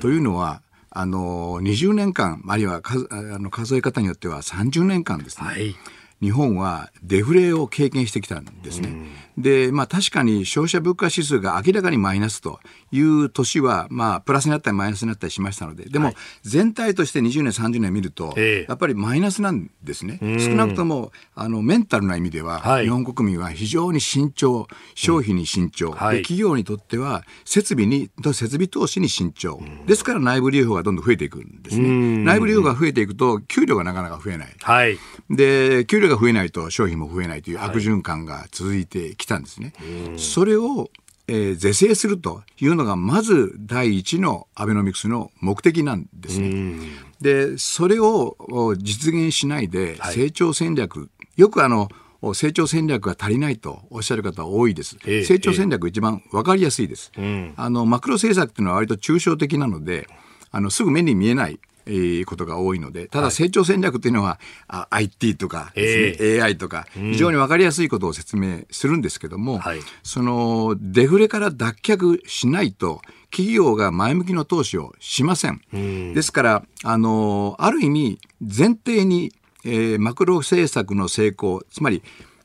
というのはあの20年間あるいは数あの数え方によっては30年間ですね、はい。日本はデフレを経験してきたんですね。で、まあ確かに消費者物価指数が明らかにマイナスという年は、まあプラスになったりマイナスになったりしましたので、でも全体として20年、30年見ると、やっぱりマイナスなんですね。少なくとも、あの、メンタルな意味では、日本国民は非常に慎重、消費に慎重、企業にとっては設備に、設備投資に慎重。ですから内部留保がどんどん増えていくんですね。内部留保が増えていくと、給料がなかなか増えない。はい、で、給料が増えないと商品も増えないという悪循環が続いてきたんですね。はい、それを、えー、是正するというのがまず第一のアベノミクスの目的なんですね。で、それを実現しないで成長戦略、はい、よくあの、成長戦略が足りないとおっしゃる方多いです。えー、成長戦略一番分かりやすいです。えー、あの、マクロ政策っていうのは割と抽象的なので、あの、すぐ目に見えないえー、ことが多いので、ただ成長戦略というのは、はい、IT とかね、えー、AI とか、非常に分かりやすいことを説明するんですけども、はい、そのデフレから脱却しないと、企業が前向きの投資をしません。ん。ですから、あの、ある意味、前提に、えー、マクロ政策の成功、つまり、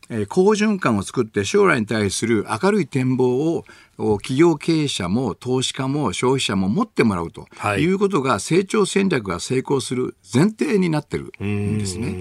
えー、好循環を作って将来に対する明るい展望を企業経営者も投資家も消費者も持ってもらうとい。うことが成長戦略が成功する前提になってるんですね。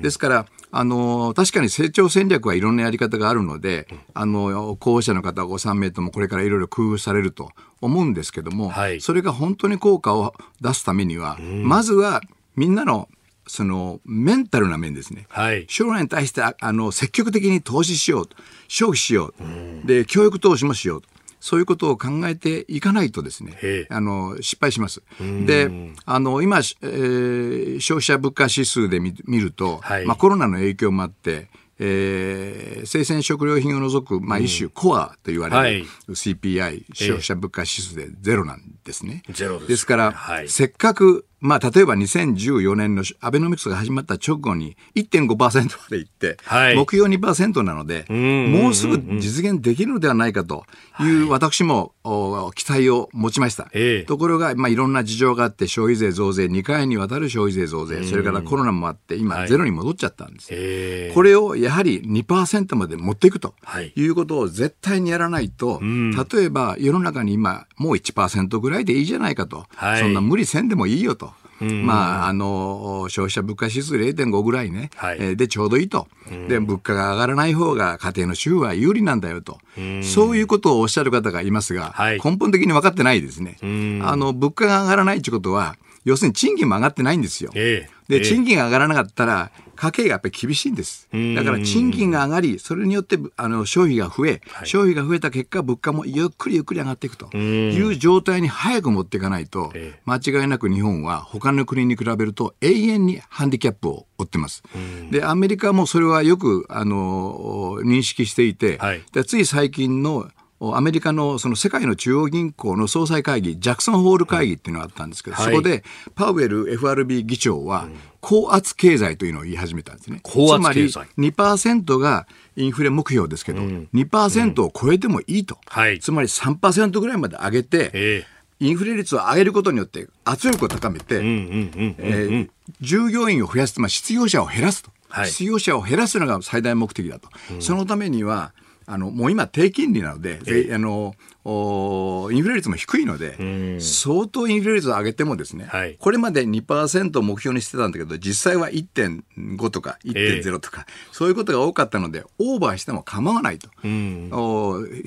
ですから、あの、確かに成長戦略はいろんなやり方があるので、あの、候補者の方ご3名ともこれからいろいろ工夫されると思うんですけども、はい、それが本当に効果を出すためには、まずはみんなのそのメンタルな面ですね、はい、将来に対してあの積極的に投資しようと消費しようで教育投資もしようと。そういうことを考えていかないとですね、あの、失敗します。で、あの、今、えー、消費者物価指数で見ると、はい、まあコロナの影響もあって、えー、生鮮食料品を除く、まあ、一種コアと言われる CPI、消費者物価指数でゼロなんですね。ゼロです。ですから、はい、せっかくまあ、例えば2014年のアベノミクスが始まった直後に1.5%までいって、はい、目標2%なので、もうすぐ実現できるのではないかという私も、期待を持ちました。ところが、まあ、いろんな事情があって消費税増税、2回にわたる消費税増税、それからコロナもあって、今ゼロに戻っちゃったんです。はい、これをやはり2%まで持っていくとい。うことを絶対にやらないと、例えば世の中に今もう1%ぐらいでいいじゃないかと、はい、そんな無理せんでもいいよと。まあ、あの、消費者物価指数0.5ぐらいね、はい、で、ちょうどいいと。で、物価が上がらない方が家庭の収は有利なんだよと。そういうことをおっしゃる方がいますが、はい、根本的に分かってないですね。あの、物価が上がらないってことは、要するに賃金も上がってないんですよ。えー、で、賃金が上がらなかったら、家計がやっぱり厳しいんです。だから賃金が上がり、それによってあの消費が増え、はい、消費が増えた結果、物価もゆっくりゆっくり上がっていくという状態に早く持っていかないと、間違いなく日本は他の国に比べると永遠にハンディキャップを負ってます。で、アメリカもそれはよくあの認識していて、はい、でつい最近のアメリカのその世界の中央銀行の総裁会議、ジャクソンホール会議っていうのがあったんですけど、はい、そこでパウエル FRB 議長は、高圧経済というのを言い始めたんですね。高圧経済。つまり2%がインフレ目標ですけど、うん、2%を超えてもいいと。うん、つまり3%ぐらいまで上げて、えーインフレ率を上げることによって圧力を高めて、従業員を増やす、まあ、失業者を減らすと、はい、失業者を減らすのが最大目的だと、うん、そのためにはあのもう今、低金利なので、えあのインフレ率も低いので、相当インフレ率を上げてもですね、はい、これまで2%を目標にしてたんだけど、実際は1.5とか1.0とか、えー、そういうことが多かったので、オーバーしても構わないと、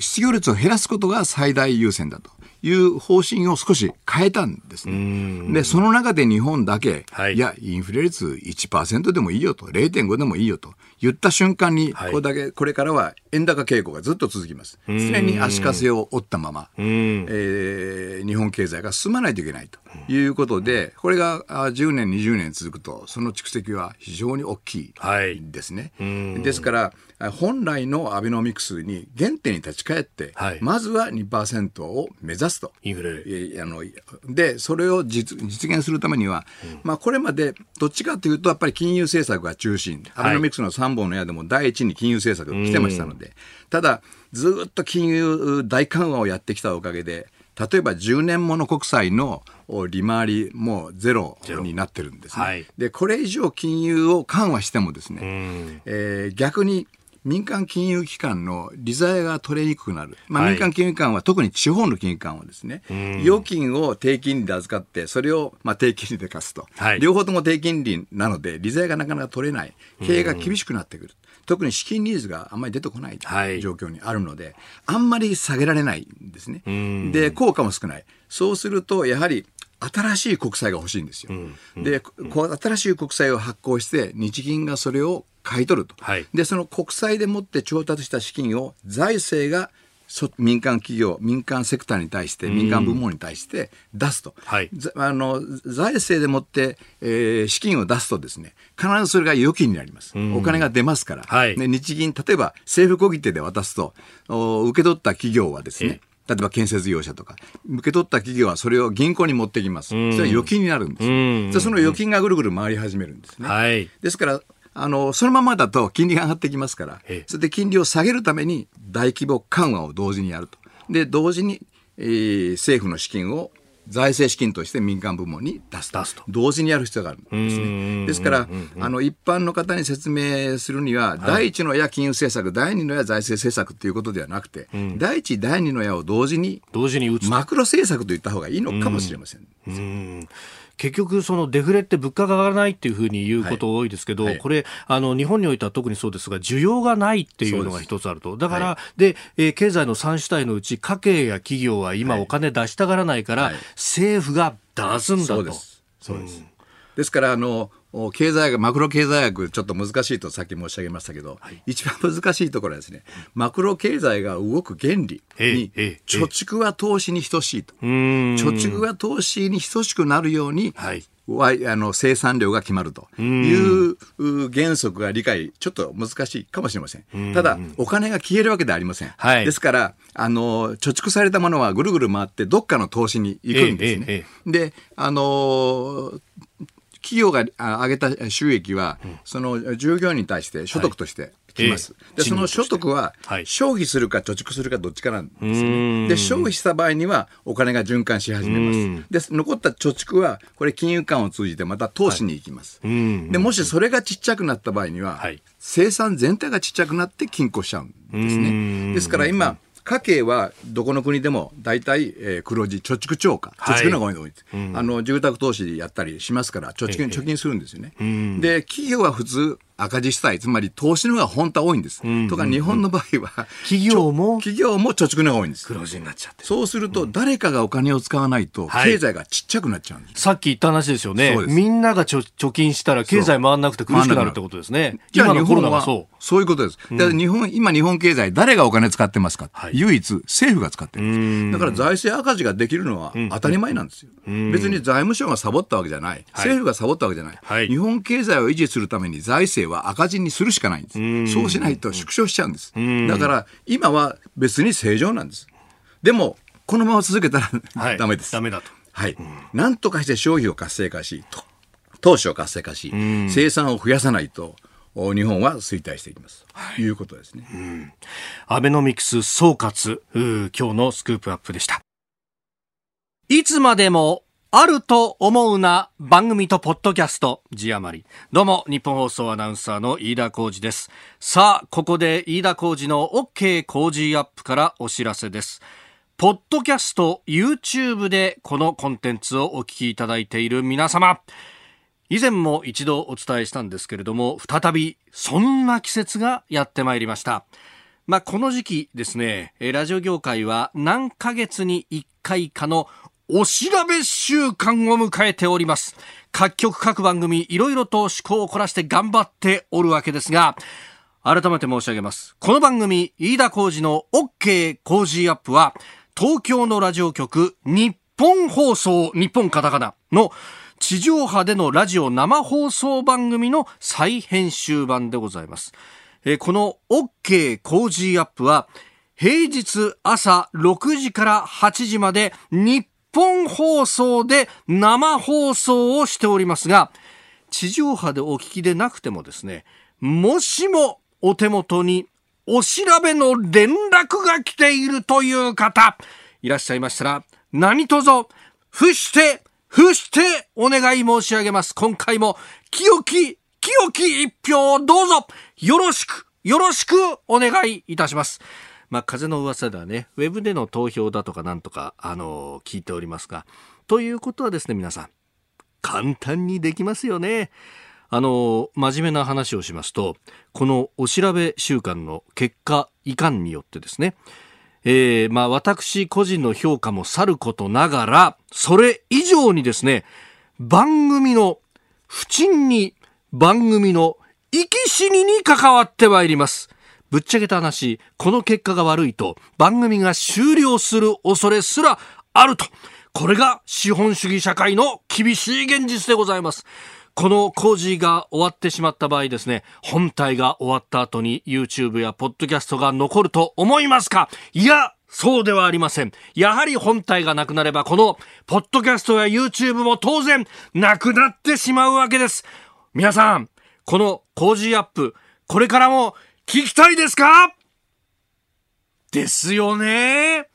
失業率を減らすことが最大優先だと。いう方針を少し変えたんですね。で、その中で日本だけ、はい、いや、インフレ率1%でもいいよと、0.5でもいいよと言った瞬間に、これだけ、これからは円高傾向がずっと続きます。常に足かせを折ったまま、えー、日本経済が進まないといけないということで、これが10年、20年続くと、その蓄積は非常に大きいですね。はい、ですから、本来のアベノミクスに原点に立ち返って、はい、まずは2%を目指すと。インフレ。あので、それを実実現するためには、うん、まあ、これまでどっちかというと、やっぱり金融政策が中心、アベノミクスの3本の矢でも第一に金融政策が来てましたので、ただ、ずっと金融大緩和をやってきたおかげで、例えば10年もの国債の利回りもゼロになってるんですね。はい、で、これ以上金融を緩和してもですね、えー、逆に民間金融機関の利ざやが取れにくくなる。まあ、民間金融機関は、特に地方の金融機関はですね、預金を低金利で預かって、それをまあ低金利で貸すと、はい、両方とも低金利なので、利ざやがなかなか取れない。経営が厳しくなってくる。特に資金ニーズがあんまり出てこない状況にあるので、はい、あんまり下げられないんですね。で、効果も少ない。そうすると、やはり新しい国債が欲しいんですよ。うんうん、で、こう新しい国債を発行して、日銀がそれを買い取ると、はい、でその国債でもって調達した資金を財政が民間企業、民間セクターに対して、民間部門に対して出すと、はい、あの財政でもって、えー、資金を出すとですね、必ずそれが預金になります。お金が出ますから、はい、日銀、例えば政府小切手で渡すと、受け取った企業はですね、例えば建設業者とか、受け取った企業はそれを銀行に持ってきます。それは預金になるんです。その預金がぐるぐる回り始めるんですね。はい、ですから、あの、そのままだと金利が上がってきますから、それで金利を下げるために大規模緩和を同時にやると。で、同時に、えー、政府の資金を財政資金として民間部門に出すと。すと同時にやる必要があるんですね。ですから、あの、一般の方に説明するには、第一の矢金融政策、第二の矢財政政策ということではなくて、うん、第一、第二の矢を同時に、同時に打つ。マクロ政策と言った方がいいのかもしれません。うん結局、そのデフレって物価が上がらないっていうふうに言うこと多いですけど、はい。はい、これあの、日本においては特にそうですが、需要がないっていうのが一つあると、だから、はい、で、えー、経済の3主体のうち、家計や企業は今、お金出したがらないから、政府が出すんだと。そうです。うん。ですからあの経済学マクロ経済学ちょっと難しいとさっき申し上げましたけど、はい、一番難しいところはですねマクロ経済が動く原理に貯蓄は投資に等しいと。貯蓄は投資に等しくなるように、はい。あの生産量が決まると。いう原則が理解、ちょっと難しいかもしれません。ただ、お金が消えるわけではありません。はい、ですから、あの、貯蓄されたものはぐるぐる回ってどっかの投資に行くんですね。えええ、で、あの企業が上げた収益は、その従業員に対して所得としてきます。はい、で、その所得は、消費するか貯蓄するかどっちかなんですね。で、消費した場合には、お金が循環し始めます。で、残った貯蓄は、これ金融機関を通じてまた投資に行きます。で、もしそれがちっちゃくなった場合には、生産全体がちっちゃくなって均衡しちゃうんですね。ですから今、家計はどこの国でも大体、えー、黒字、貯蓄超過、貯蓄の方が多いです、はい、あの住宅投資やったりしますから、貯蓄、貯金するんですよね。で、企業は普通、赤字主体、つまり投資の方が本当は多いんです。うんうんうん、とか日本の場合は、企業も？企業も貯蓄の方が多いんです。黒字になっちゃって。そうすると、誰かがお金を使わないと、経済がちっちゃくなっちゃうんです。はい、さっき言った話ですよね。みんなが貯金したら経済回らなくて苦しくなるってことですね。今のコロナはそう。そういうことです。うん、日本、今日本経済、誰がお金使ってますか、はい、唯一、政府が使ってるんです。だから財政赤字ができるのは当たり前なんですよ。別に財務省がサボったわけじゃない。政府がサボったわけじゃない。はい、日本経済を維持するために財政は赤字にするるしかないんです。そうしないと縮小しちゃうんです。だから今は別に正常なんです。でも、このまま続けたら、はい、ダメです。ダメだと。はい。なんとかして消費を活性化し、投資を活性化し、生産を増やさないと、日本は衰退していきます。はい、いうことですね。うん、アベノミクス総括、今日のスクープアップでした。いつまでもあると思うな番組とポッドキャスト。字余り。どうも日本放送アナウンサーの飯田浩二です。さあここで飯田浩二の OK 工事アップからお知らせです。ポッドキャスト YouTube でこのコンテンツをお聞きいただいている皆様。以前も一度お伝えしたんですけれども再びそんな季節がやってまいりました。まあ、この時期ですね、ラジオ業界は何ヶ月に1回かのお調べ週間を迎えております。各局各番組いろいろと趣向を凝らして頑張っておるわけですが、改めて申し上げます。この番組、飯田浩二の OK 工事アップは、東京のラジオ局、日本放送、日本カタカナの地上波でのラジオ生放送番組の再編集版でございます。えこの OK 工事アップは、平日朝6時から8時まで日本放送で生放送をしておりますが、地上波でお聞きでなくてもですね、もしもお手元にお調べの連絡が来ているという方、いらっしゃいましたら、何卒、伏して、伏してお願い申し上げます。今回も清き、清き一票をどうぞよろしく、よろしくお願いいたします。まあ、風の噂ではね、ウェブでの投票だとかなんとか、あの、聞いておりますが、ということはですね、皆さん、簡単にできますよね。あの、真面目な話をしますと、このお調べ週間の結果いかんによってですね、えー、まあ私個人の評価もさることながら、それ以上にですね、番組の不沈に番組の生き死にに関わってまいります。ぶっちゃけた話、この結果が悪いと番組が終了する恐れすらあると。これが資本主義社会の厳しい現実でございます。この工事が終わってしまった場合ですね、本体が終わった後に YouTube や Podcast が残ると思いますか？いや、そうではありません。やはり本体がなくなれば、この、ポッドキャストや YouTube も当然、なくなってしまうわけです。皆さん、この工事アップ、これからも聞きたいですか？ですよね。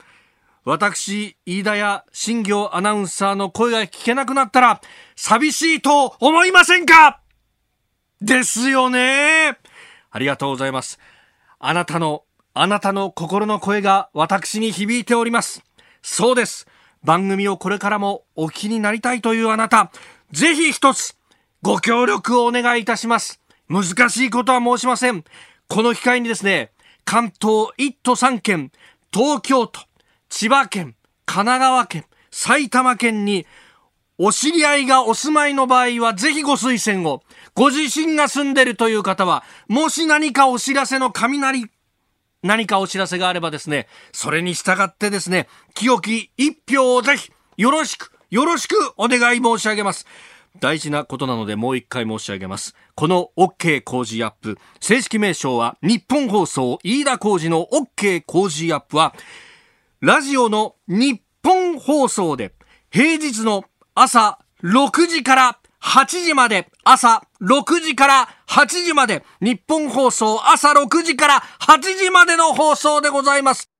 私、飯田や新業アナウンサーの声が聞けなくなったら、寂しいと思いませんか？ですよね。ありがとうございます。あなたの、あなたの心の声が私に響いております。そうです。番組をこれからもお聞きになりたいというあなた、ぜひ一つ、ご協力をお願いいたします。難しいことは申しません。この機会にですね、関東1都3県、東京都、千葉県、神奈川県、埼玉県に、お知り合いがお住まいの場合は、ぜひご推薦を。ご自身が住んでるという方は、もし何かお知らせの雷、何かお知らせがあればですね、それに従ってですね、清き一票をぜひ、よろしく、よろしくお願い申し上げます。大事なことなのでもう一回申し上げます。この OK 工事アップ、正式名称は日本放送飯田工事の OK 工事アップは、ラジオの日本放送で平日の朝6時から8時まで、朝6時から8時まで、日本放送朝6時から8時までの放送でございます。